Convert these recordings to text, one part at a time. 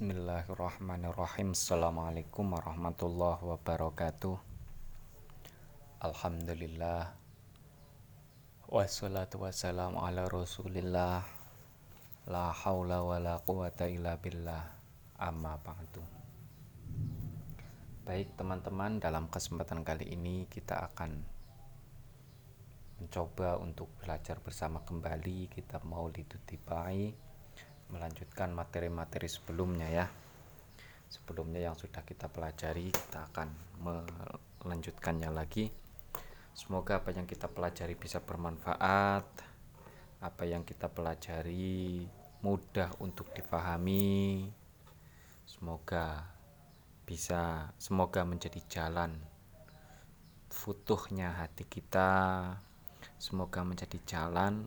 Bismillahirrahmanirrahim. Assalamualaikum warahmatullahi wabarakatuh. Alhamdulillah. Wassalatu wassalamu ala rasulillah. La hawla wa la quwata illa billah. Amma ba'du. Baik teman-teman dalam kesempatan kali ini kita akan Mencoba untuk belajar bersama kembali. Kitab Maulidut Tibai melanjutkan materi-materi sebelumnya ya. Sebelumnya yang sudah kita pelajari kita akan melanjutkannya lagi. Semoga apa yang kita pelajari bisa bermanfaat. Apa yang kita pelajari mudah untuk dipahami semoga bisa semoga menjadi jalan futuhnya hati kita. Semoga menjadi jalan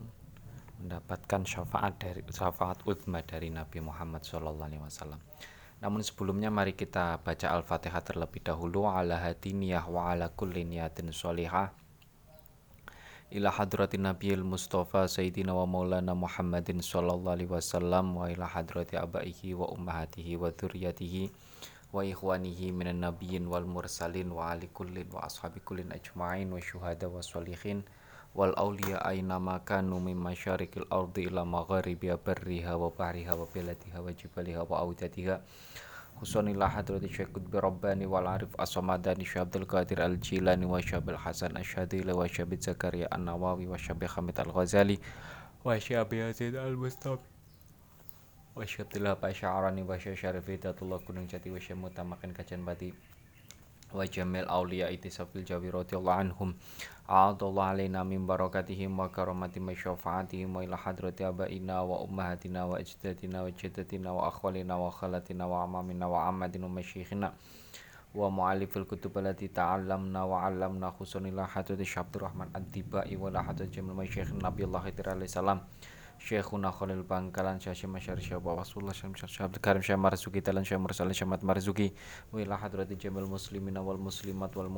mendapatkan syafaat dari syafaat utma dari Nabi Muhammad SAW. Namun sebelumnya mari kita baca Al-Fatihah terlebih dahulu. Ala hati niyah wa ala kulli niyatin sholihah. Ila hadratin nabiyil mustafa sayyidina wa maulana muhammadin sallallahu alaihi wasallam wa ila hadrati abaihi wa ummahatihi wa dzurriyyatihi wa ikhwanihi minan nabiyyin wal mursalin wa ali kullin wa ashabi kullin ajma'in wa syuhada wa sholihin wal auliya aina makanu min masyarikil ardi ila magharibiha barriha wa bahriha wa biladiha wa jibaliha wa audatiha Husanillah hadrati Syekh Qutbi Rabbani wal Arif As-Samadani Syekh Abdul Qadir Al-Jilani wa Syekh Hasan Asyadili wa Syekh Zakaria An-Nawawi wa Syekh Hamid Al-Ghazali wa Syekh Yazid Al-Mustafi wa Syekh Abdullah Syarani wa Syekh Syarif Jati wa Syekh Bati wa jamil awliya itisafil jawi radhiyallahu anhum. A'adallahu alaina min barakatihim wa karamati wa syafaatihim wa ila hadrati abaina wa ummahatina wa ajdadina wa jaddatina wa akhwalina wa khalatina wa amamina wa amadina wa masyikhina wa mu'alifil kutub allati ta'allamna wa 'allamna khusunillah hadrati Alaihi Syekhuna Khalil Bangkalan Syekh Masyar Syekh Rasulullah Syekh Syekh Abdul Karim Syekh Marzuki Talan Syekh Mursal Syekh Mat Marzuki. Wa ila hadrati jamil muslimina wal muslimat wal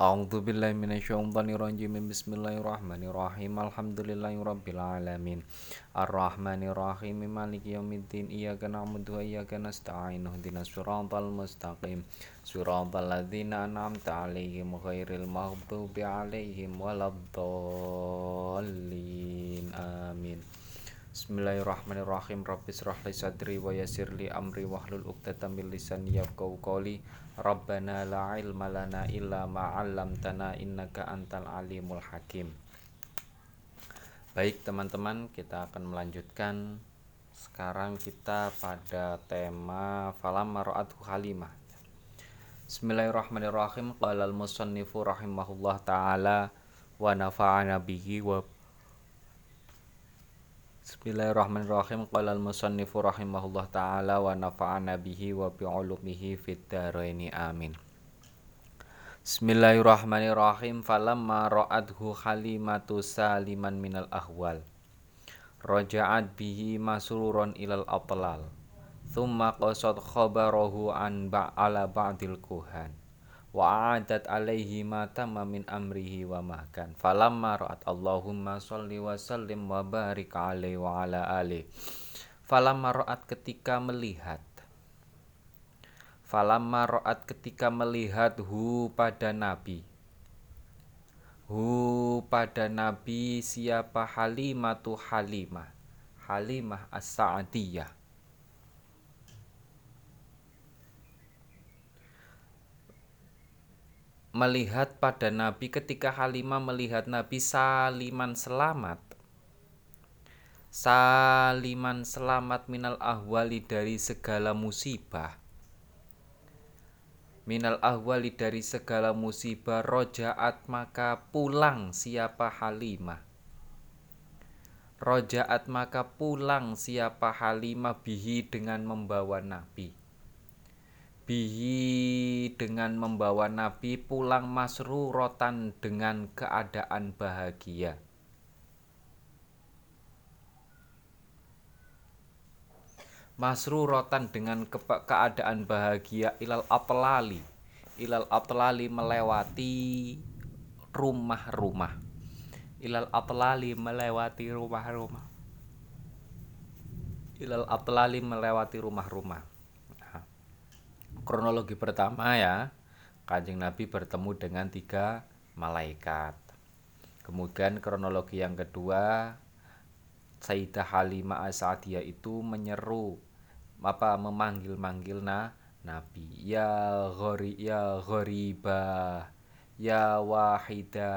A'udzu billahi minasyaitonir rajim. Bismillahirrahmanirrahim. Alhamdulillahirabbil alamin. Arrahmanir rahim. Maliki yaumiddin. Iyyaka na'budu wa iyyaka nasta'in. Ihdinas siratal mustaqim. Siratal ladzina an'amta 'alaihim ghairil maghdubi 'alaihim waladdallin. Amin. Bismillahirrahmanirrahim. Rabbi israh li sadri wa yassir li amri wahlul 'uqdatam min lisani yafqahu qawli. Rabbana la ilma lana illa ma innaka antal alimul hakim. Baik teman-teman, kita akan melanjutkan sekarang kita pada tema falam mar'atu halimah. Bismillahirrahmanirrahim. Qala al-musannifu rahimahullah taala wa nafa'ana bihi wa Bismillahirrahmanirrahim. Qala al-musannifu rahimahullah taala wa nafa'ana bihi wa bi ulumihi fid dharaini amin. Bismillahirrahmanirrahim. Falamma ra'adhu Halimatu saliman minal ahwal. Raja'at bihi masruron ilal atlal. Thumma qasad khabarahu an ba'ala ba'dil kuhan wa adat alaihi ma tamma min amrihi wa mahkan falamma ra'at Allahumma sholli wa sallim wa barik alaihi wa ala ali falamma ra'at ketika melihat. Falamma ra'at ketika melihat hu pada nabi. Hu pada nabi siapa? Halimatu halimah. Halimah as-sa'diyah melihat pada Nabi ketika Halimah melihat Nabi saliman selamat. Saliman selamat minal ahwali dari segala musibah. Minal ahwali dari segala musibah rojaat maka pulang siapa Halimah? Rojaat maka pulang siapa Halimah bihi dengan membawa Nabi bihi dengan membawa Nabi pulang masrurotan dengan keadaan bahagia. Masrurotan dengan ke keadaan bahagia ilal atlali. Ilal atlali melewati rumah-rumah. Ilal atlali melewati rumah-rumah. Ilal atlali melewati rumah-rumah kronologi pertama ya. Kanjeng Nabi bertemu dengan tiga malaikat. Kemudian kronologi yang kedua Sayyidah Halimah Asadiyah itu menyeru apa memanggil-manggil nah Nabi ya ghori ya ghoriba ya wahida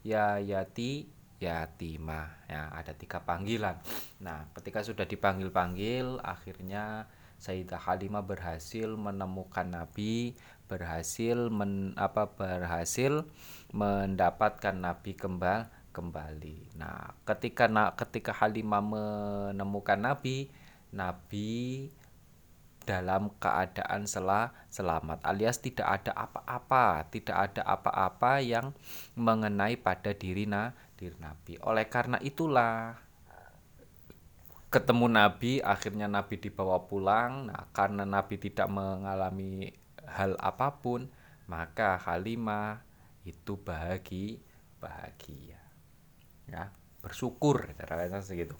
ya yati yatimah. Ya ada tiga panggilan. Nah ketika sudah dipanggil-panggil akhirnya Sayyidah Halimah berhasil menemukan Nabi berhasil men, apa berhasil mendapatkan Nabi kembali kembali nah ketika ketika Halimah menemukan Nabi Nabi dalam keadaan sel selamat alias tidak ada apa-apa, tidak ada apa-apa yang mengenai pada diri na diri Nabi. Oleh karena itulah ketemu Nabi, akhirnya Nabi dibawa pulang. Nah, karena Nabi tidak mengalami hal apa pun, maka Halimah itu bahagia, bahagia. Ya, bersyukur cara segitu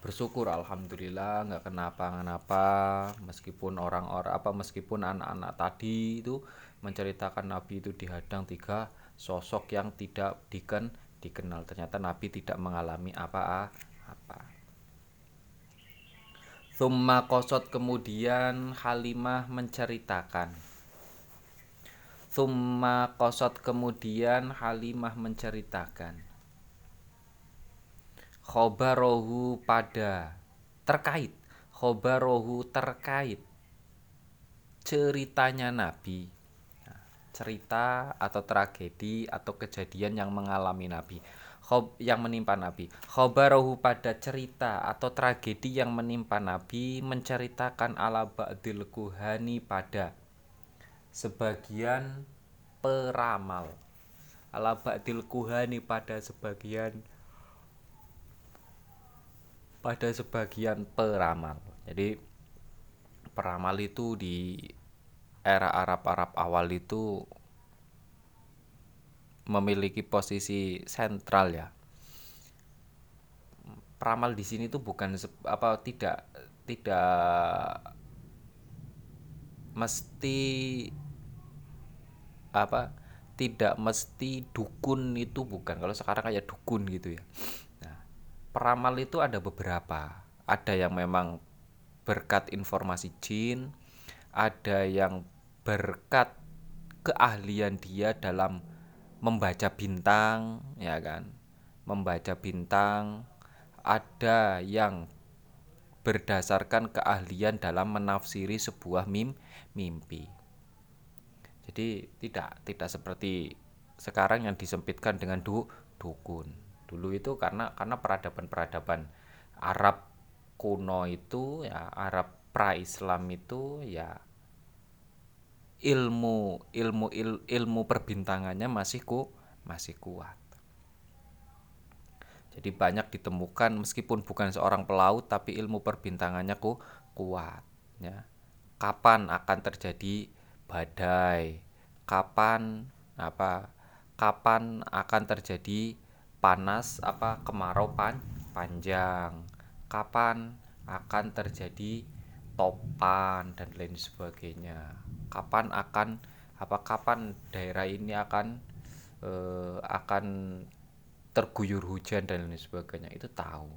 bersyukur alhamdulillah nggak kenapa-kenapa meskipun orang-orang apa meskipun anak-anak tadi itu menceritakan Nabi itu dihadang tiga sosok yang tidak diken dikenal ternyata Nabi tidak mengalami apa-apa Thumma kosot kemudian Halimah menceritakan. Thumma kosot kemudian Halimah menceritakan. Khobarohu pada terkait khobarohu terkait ceritanya Nabi. Nah, cerita atau tragedi atau kejadian yang mengalami Nabi Khob, yang menimpa Nabi khobarohu pada cerita atau tragedi yang menimpa Nabi menceritakan ala ba'dil kuhani pada sebagian peramal ala ba'dil kuhani pada sebagian pada sebagian peramal. Jadi peramal itu di era Arab-Arab awal itu memiliki posisi sentral ya. Peramal di sini tuh bukan apa tidak tidak mesti apa tidak mesti dukun itu bukan kalau sekarang kayak dukun gitu ya peramal itu ada beberapa. Ada yang memang berkat informasi jin, ada yang berkat keahlian dia dalam membaca bintang, ya kan? Membaca bintang, ada yang berdasarkan keahlian dalam menafsiri sebuah mim mimpi. Jadi tidak tidak seperti sekarang yang disempitkan dengan du, dukun dulu itu karena karena peradaban-peradaban Arab kuno itu ya Arab pra-Islam itu ya ilmu ilmu il, ilmu perbintangannya masih ku masih kuat. Jadi banyak ditemukan meskipun bukan seorang pelaut tapi ilmu perbintangannya ku kuat ya. Kapan akan terjadi badai? Kapan apa? Kapan akan terjadi panas apa kemarau pan panjang kapan akan terjadi topan dan lain sebagainya kapan akan apa kapan daerah ini akan eh, akan terguyur hujan dan lain sebagainya. Itu tahu.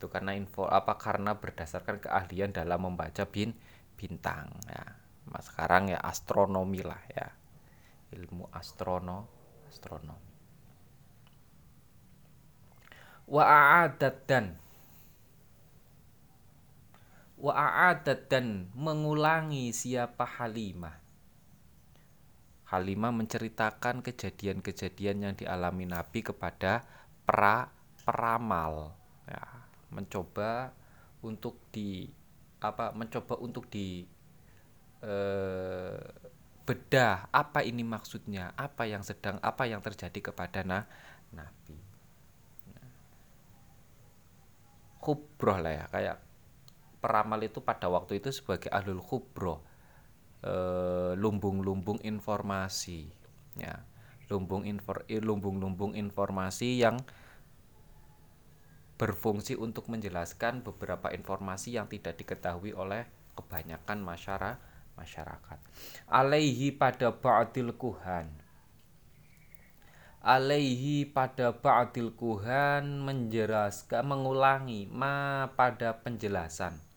Itu karena info apa karena berdasarkan keahlian dalam membaca bin bintang. Ya mas sekarang ya astronomi lah ya. Ilmu astrono astronomi. Wa dan wa dan mengulangi siapa Halimah. Halimah menceritakan kejadian-kejadian yang dialami Nabi kepada pra peramal. Ya, mencoba untuk di apa mencoba untuk di eh, bedah apa ini maksudnya apa yang sedang apa yang terjadi kepada nah, Nabi. Khubroh lah ya kayak peramal itu pada waktu itu sebagai ahlul khubroh e, lumbung-lumbung informasi ya. Lumbung-lumbung informasi yang berfungsi untuk menjelaskan beberapa informasi yang tidak diketahui oleh kebanyakan masyarakat masyarakat. Alaihi pada ba'dil kuhan. Alaihi pada ba'dil kuhan menjelaskan mengulangi ma pada penjelasan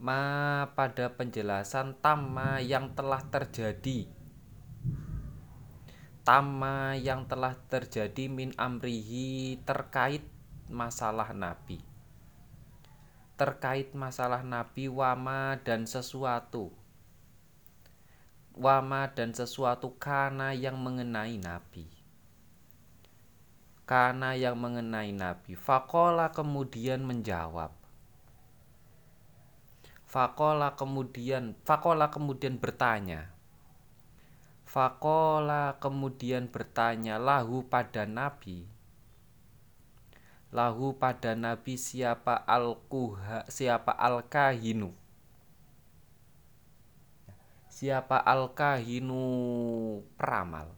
ma pada penjelasan tama yang telah terjadi. Tama yang telah terjadi min amrihi terkait masalah nabi. Terkait masalah Nabi wama dan sesuatu. Wama dan sesuatu kana yang mengenai Nabi. Kana yang mengenai Nabi. Fakola kemudian menjawab fakola kemudian fakola kemudian bertanya. Fakola kemudian bertanya lahu pada Nabi? Lahu pada nabi siapa al siapa al kahinu siapa al kahinu peramal?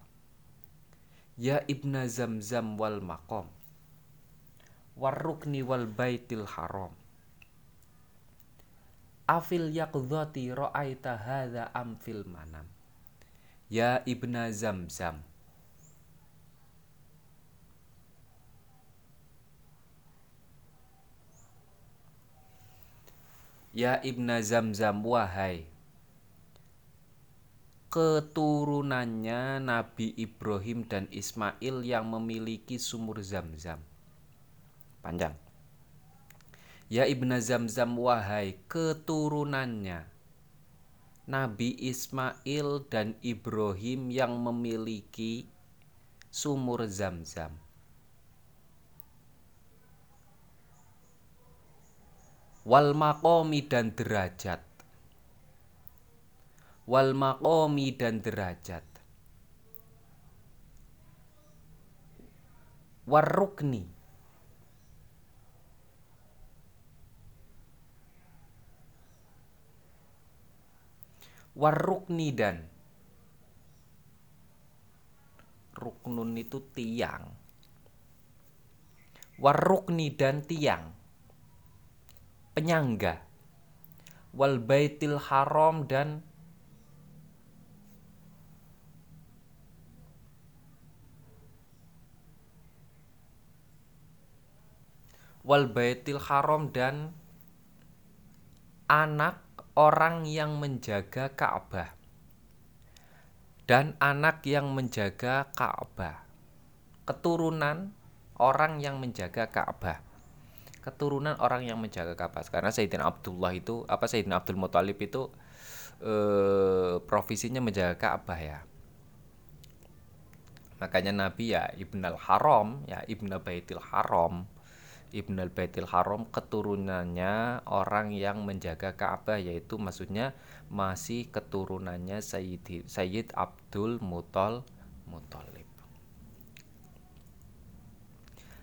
Ya ibna zamzam wal makom warukni wal baitil haram afil yaqdhati ra'aita hadza am fil manam ya ibna zamzam Ya Ibna Zamzam wahai keturunannya Nabi Ibrahim dan Ismail yang memiliki sumur Zamzam. Panjang. Ya Ibna Zamzam wahai keturunannya Nabi Ismail dan Ibrahim yang memiliki sumur Zamzam. wal makomi dan derajat. Wal makomi dan derajat. Warukni warukni dan ruknun itu tiang. Warukni dan tiang. Penyangga. Wal baitil haram dan wal baitil haram dan anak orang yang menjaga Ka'bah dan anak yang menjaga Ka'bah. Keturunan orang yang menjaga Ka'bah. Keturunan orang yang menjaga kapas karena Sayyidina Abdullah itu apa Sayyidina Abdul Muthalib itu eh, profesinya menjaga Ka'bah ya. Makanya Nabi ya Ibnal Haram ya Ibnu Baitil Haram Ibnul Baitil Haram keturunannya orang yang menjaga Ka'bah yaitu maksudnya masih keturunannya Sayyid Sayyid Abdul Mutal Muthalib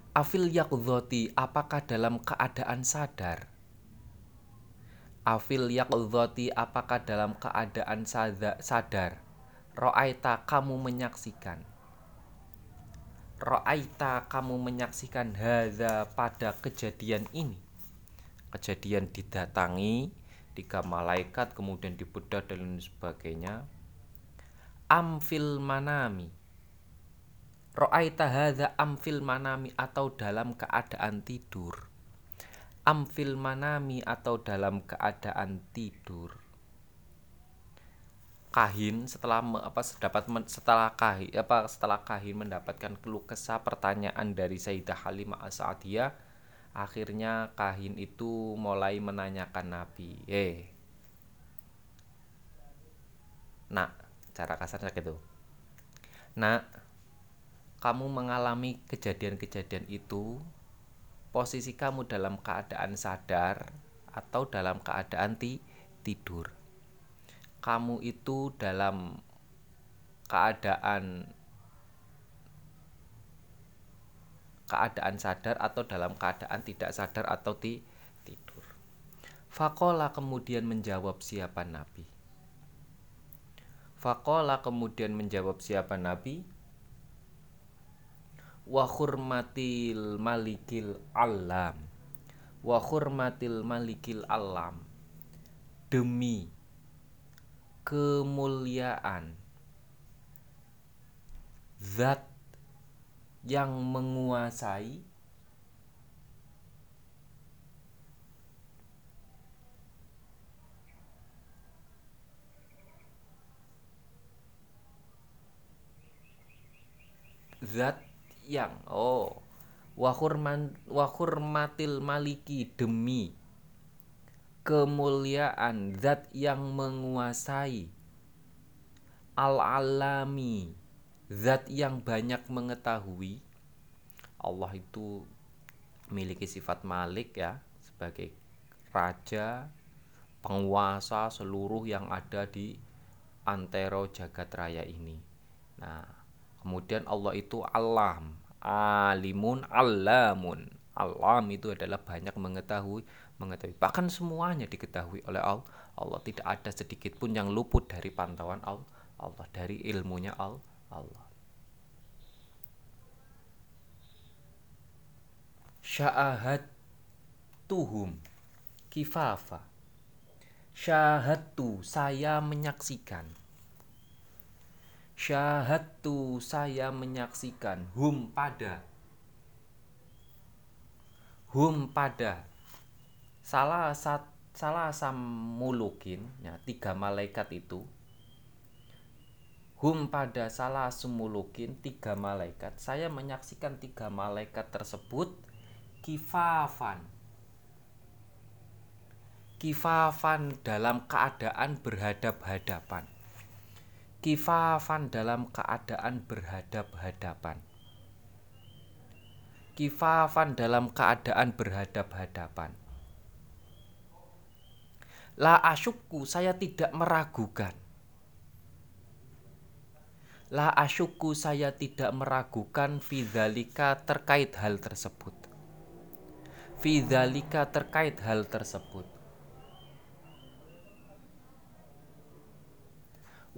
Afil yakudhoti apakah dalam keadaan sadar? Afil yakudhoti apakah dalam keadaan sadar? Ro'aita kamu menyaksikan Ro'aita kamu menyaksikan Hadha pada kejadian ini Kejadian didatangi Tiga malaikat kemudian dibedah dan sebagainya Amfil manami Ro'aita hadza amfil manami atau dalam keadaan tidur. Amfil manami atau dalam keadaan tidur. Kahin setelah apa dapat setelah kahin apa setelah kahin mendapatkan keluh kesah pertanyaan dari Sayyidah Halimah As-Sa'diyah akhirnya kahin itu mulai menanyakan Nabi eh nak cara kasarnya gitu nak kamu mengalami kejadian-kejadian itu, posisi kamu dalam keadaan sadar atau dalam keadaan ti tidur. Kamu itu dalam keadaan keadaan sadar atau dalam keadaan tidak sadar atau ti tidur. Fakola kemudian menjawab siapa Nabi. Fakola kemudian menjawab siapa Nabi? Wa hurmatil malikil alam. Wa hurmatil malikil alam. Demi kemuliaan. Zat yang menguasai zat yang oh wahurman wahurmatil maliki demi kemuliaan zat yang menguasai. Al-alami zat yang banyak mengetahui. Allah itu memiliki sifat malik ya sebagai raja penguasa seluruh yang ada di antero jagat raya ini. Nah Kemudian Allah itu alam, alimun, alamun. Alam itu adalah banyak mengetahui, mengetahui. Bahkan semuanya diketahui oleh Allah. Allah tidak ada sedikit pun yang luput dari pantauan Allah, Allah dari ilmunya Allah. Sya'ahat tuhum kifafa. Syahatu saya menyaksikan Syahadtu saya menyaksikan hum pada hum pada salah sat, salah samulukin ya tiga malaikat itu hum pada salah sumulukin tiga malaikat saya menyaksikan tiga malaikat tersebut kifafan kifafan dalam keadaan berhadap-hadapan kifafan dalam keadaan berhadap-hadapan. Kifafan dalam keadaan berhadap-hadapan. La asyukku saya tidak meragukan. La asyukku saya tidak meragukan Fidhalika terkait hal tersebut. Fidhalika terkait hal tersebut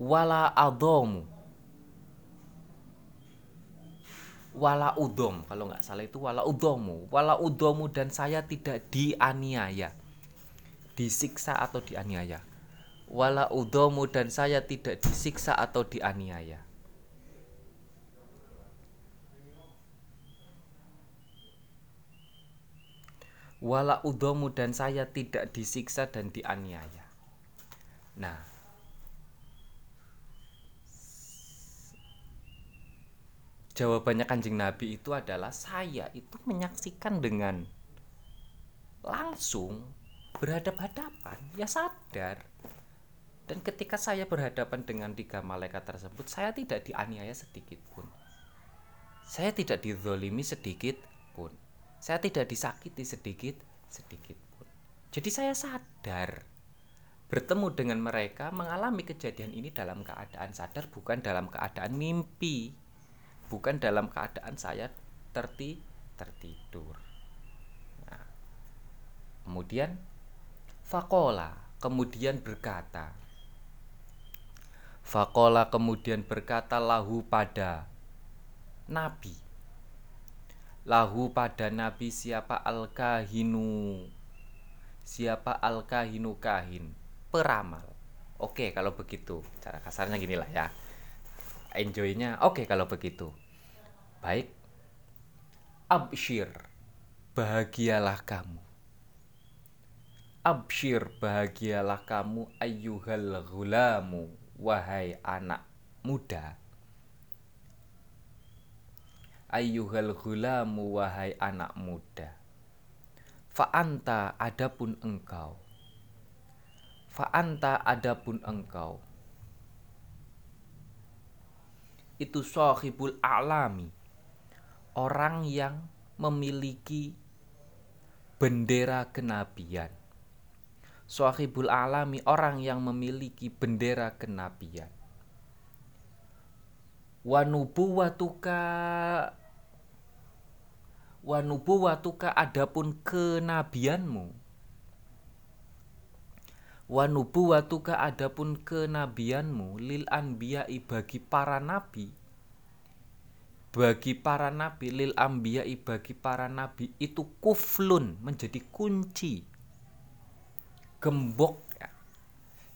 wala adomu wala udom kalau nggak salah itu wala udomu wala udomu dan saya tidak dianiaya disiksa atau dianiaya. Wala udomu dan saya tidak disiksa atau dianiaya. Wala udomu dan saya tidak disiksa dan dianiaya. Nah jawabannya kanjeng Nabi itu adalah saya itu menyaksikan dengan langsung berhadap-hadapan ya sadar. Dan ketika saya berhadapan dengan tiga malaikat tersebut saya tidak dianiaya sedikit pun. Saya tidak dizolimi sedikit pun. Saya tidak disakiti sedikit sedikit pun. Jadi saya sadar. Bertemu dengan mereka mengalami kejadian ini dalam keadaan sadar bukan dalam keadaan mimpi. Bukan dalam keadaan saya terti tertidur. Nah, kemudian fakola kemudian berkata, fakola kemudian berkata lahu pada nabi, lahu pada nabi siapa al kahinu, siapa al kahinu kahin? Peramal. Oke kalau begitu. Cara kasarnya gini lah ya. Enjoynya oke kalau begitu. Baik. Abshir bahagialah kamu abshir bahagialah kamu ayyuhal ghulamu wahai anak muda. Ayyuhal ghulamu wahai anak muda. Fa'anta adapun engkau. Fa'anta adapun engkau. Itu sahibul alami. Orang yang memiliki bendera kenabian sahibul alami orang yang memiliki bendera kenabian. Wanubuwatuka wanubuwatuka adapun kenabianmu. Wa nubuwatuka adapun kenabianmu lil anbiya'i bagi para nabi. Bagi para nabi lil anbiya'i bagi para nabi itu kuflun menjadi kunci gembok ya.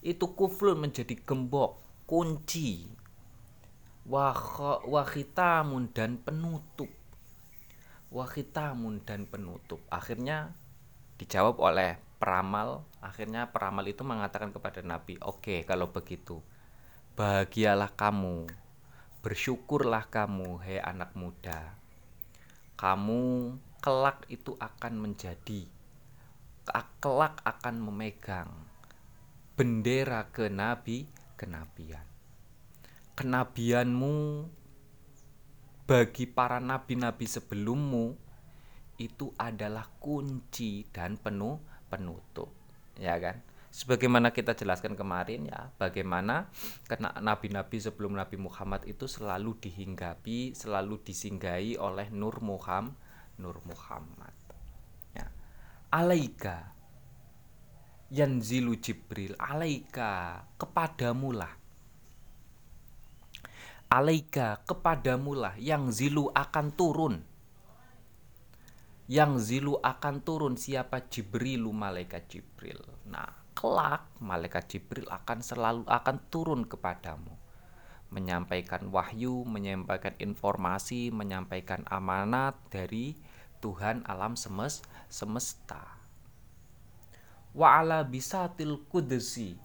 itu kuflun menjadi gembok kunci. Wahitamun dan penutup. Wahitamun dan penutup. Akhirnya dijawab oleh peramal. Akhirnya peramal itu mengatakan kepada nabi oke okay, kalau begitu bahagialah kamu bersyukurlah kamu hei anak muda. Kamu kelak itu akan menjadi kelak akan memegang bendera ke nabi kenabian. Kenabianmu bagi para nabi-nabi sebelummu itu adalah kunci dan penuh penutup ya kan? Sebagaimana kita jelaskan kemarin ya bagaimana karena nabi-nabi sebelum Nabi Muhammad itu selalu dihinggapi selalu disinggahi oleh Nur Muhammad Nur Muhammad alaika. Yanzilu Jibril alaika kepadamu lah. Alaika kepadamu lah. Yang zilu akan turun. Yang zilu akan turun siapa? Jibrilu malaikat Jibril. Nah, kelak malaikat Jibril akan selalu akan turun kepadamu. Menyampaikan wahyu, menyampaikan informasi, menyampaikan amanat dari Tuhan alam semes semesta. Wa ala bisatil kudsi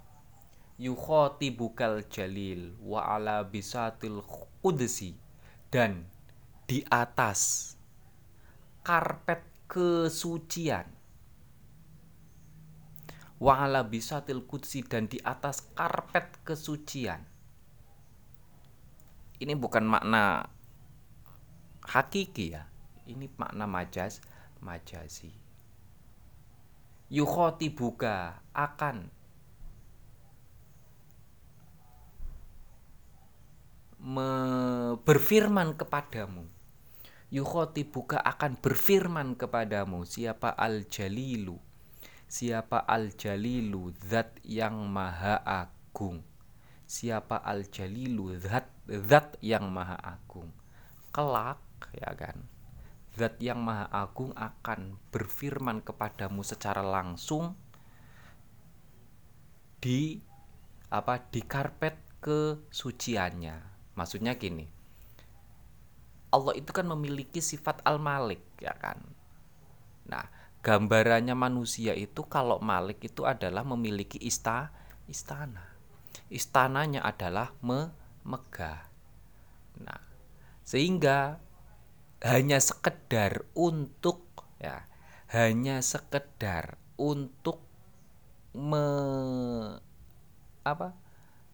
bukal jalil. Wa ala bisatil kudsi dan di atas karpet kesucian. Wa ala bisatil kudsi dan di atas karpet kesucian. Ini bukan makna hakiki ya ini makna majas majazi. Yukhoti buka akan me berfirman kepadamu. Yukhoti buka akan berfirman kepadamu siapa al jalilu Siapa Al-Jalilu Zat yang maha agung? Siapa Al-Jalilu Zat Zat yang maha agung? Kelak ya kan Zat yang maha agung akan berfirman kepadamu secara langsung di apa di karpet kesuciannya. Maksudnya gini. Allah itu kan memiliki sifat al-malik ya kan. Nah, gambarannya manusia itu kalau Malik itu adalah memiliki ista istana. Istananya adalah me megah. Nah, sehingga hanya sekedar untuk ya, hanya sekedar untuk me apa?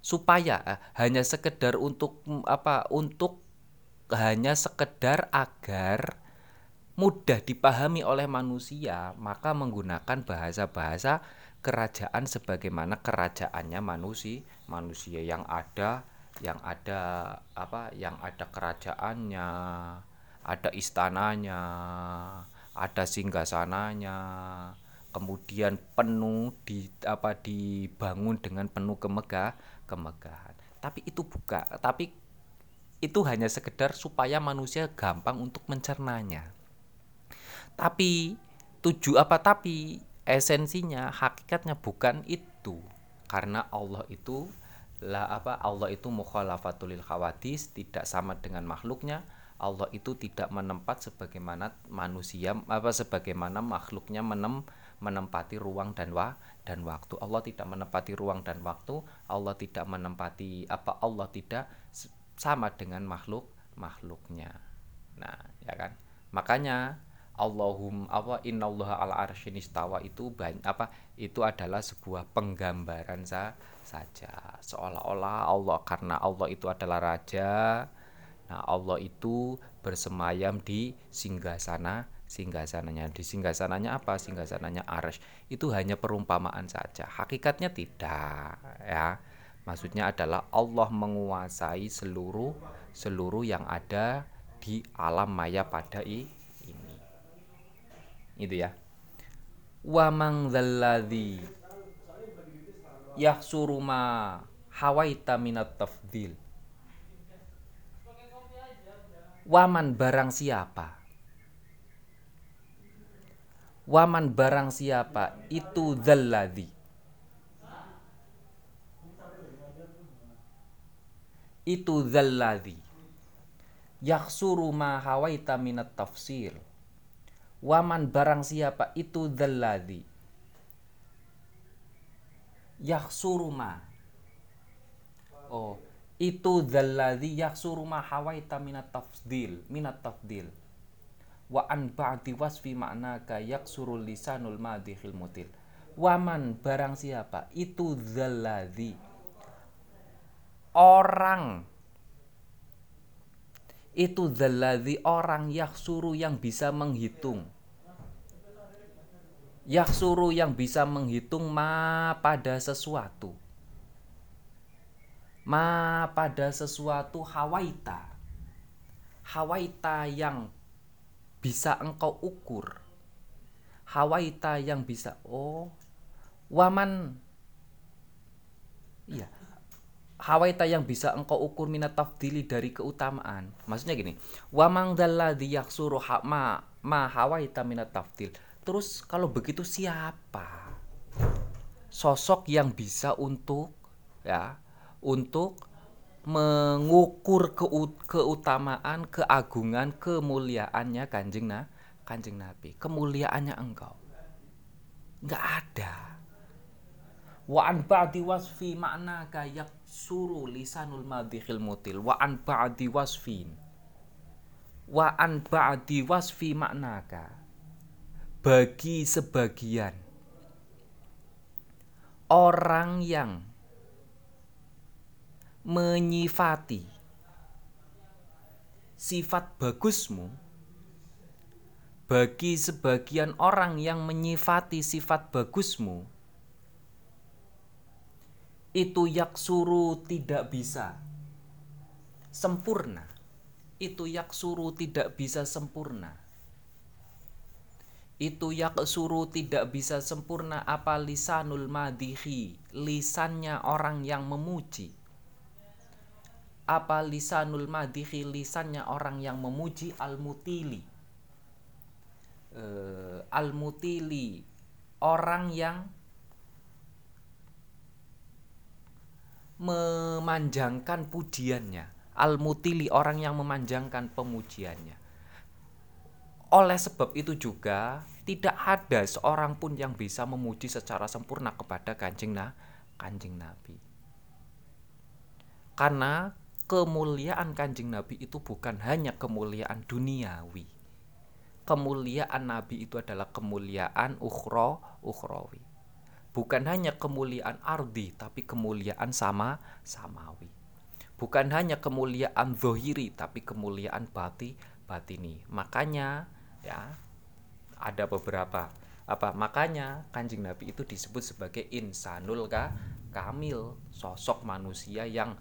supaya eh, hanya sekedar untuk apa? untuk hanya sekedar agar mudah dipahami oleh manusia, maka menggunakan bahasa-bahasa kerajaan sebagaimana kerajaannya manusia, manusia yang ada yang ada apa yang ada kerajaannya ada istananya ada singgasananya kemudian penuh di apa dibangun dengan penuh kemegah kemegahan. Tapi itu buka tapi itu hanya sekedar supaya manusia gampang untuk mencernanya. Tapi tujuh apa tapi esensinya hakikatnya bukan itu. Karena Allah itu lah apa Allah itu mukhalafatul khawadis tidak sama dengan makhluknya Allah itu tidak menempat sebagaimana manusia apa sebagaimana makhluknya menem, menempati ruang dan wa dan waktu. Allah tidak menempati ruang dan waktu Allah tidak menempati apa Allah tidak sama dengan makhluk makhluknya. Nah ya kan? Makanya Allahum apa innallaha ala arsyin istawa itu banyak apa itu adalah sebuah penggambaran sa, saja. Seolah-olah Allah karena Allah itu adalah raja nah Allah itu bersemayam di singgasana. Singgasananya di singgasananya apa? Singgasananya arsh itu hanya perumpamaan saja. Hakikatnya tidak ya. Maksudnya adalah Allah menguasai seluruh seluruh yang ada di alam maya pada i, itu ya. Wa mang dzalladzi yahsuru ma hawaita minat tafdil waman barang siapa? Waman barang siapa? Itu dzalladzi itu dzalladzi yaksuru ma hawaita minat tafsir. Waman barang siapa? Itu dzalladzi yaksuru ma. Oh itu dzalladzi yaksuru ma hawaita minat tafdil minat tafdil wa an ba'di wasfi maknaka yaksurul lisanul madihil mutil. Waman barang siapa? Itu dzalladzi. Orang. Itu dzalladzi orang yaksuru yang bisa menghitung. Yaksuru yang bisa menghitung ma pada sesuatu ma pada sesuatu hawaita. Hawaita yang bisa engkau ukur. Hawaita yang bisa oh waman. Iya. Hawaita yang bisa engkau ukur minat tafdili dari keutamaan. Maksudnya gini wamang dalladzi yaksuru ma ma hawaita minat tafdil. Terus kalau begitu siapa? Sosok yang bisa untuk ya untuk mengukur keutamaan, keagungan, kemuliaannya kanjeng na, kanjeng Nabi. Kemuliaannya engkau. Nggak ada. Wa an ba'di wasfi makna kayak suru lisanul madhil mutil. Wa an ba'di wasfin. Wa an ba'di wasfi maknaka. Bagi sebagian orang yang menyifati. Sifat bagusmu bagi sebagian orang yang menyifati sifat bagusmu itu yaksuru tidak bisa sempurna. Itu yaksuru tidak bisa sempurna. Itu yaksuru tidak bisa sempurna apa lisanul madihi lisannya orang yang memuji apa lisanul madihi lisannya orang yang memuji al-mutili? Uh, al-mutili orang yang memanjangkan pujiannya. Al-mutili orang yang memanjangkan pemujiannya. Oleh sebab itu juga tidak ada seorang pun yang bisa memuji secara sempurna kepada kanjeng na kanjeng nabi. Karena kemuliaan kanjeng Nabi itu bukan hanya kemuliaan duniawi. Kemuliaan Nabi itu adalah kemuliaan ukhro, ukhrawi. Bukan hanya kemuliaan ardi, tapi kemuliaan sama samawi. Bukan hanya kemuliaan zohiri, tapi kemuliaan bati batini. Makanya ya ada beberapa apa makanya kanjeng Nabi itu disebut sebagai insanul ka kamil sosok manusia yang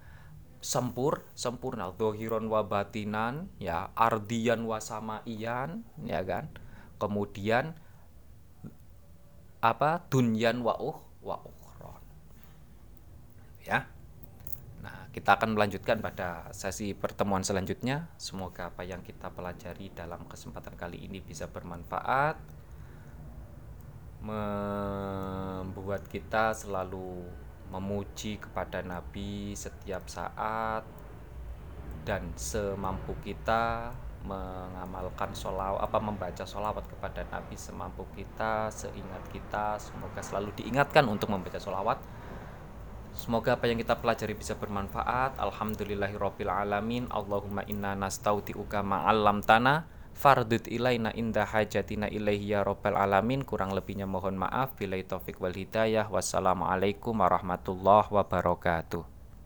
sempur sempurna. Dohiron wa batinan ya ardian wa samaian ya kan? Kemudian apa? Dunyan wa uh wa ukhron. Ya. Nah kita akan melanjutkan pada sesi pertemuan selanjutnya. Semoga apa yang kita pelajari dalam kesempatan kali ini bisa bermanfaat membuat kita selalu memuji kepada Nabi setiap saat dan semampu kita mengamalkan sholawat apa membaca sholawat kepada Nabi semampu kita seingat kita semoga selalu diingatkan untuk membaca sholawat Semoga apa yang kita pelajari bisa bermanfaat. Alhamdulillahirabbil alamin. Allahumma inna nastauti'uka ma'allam tanah fardut ilaina inda hajatina ilaihi ya rabbal alamin. Kurang lebihnya mohon maaf. Bila taufik wal hidayah. Wassalamualaikum warahmatullahi wabarakatuh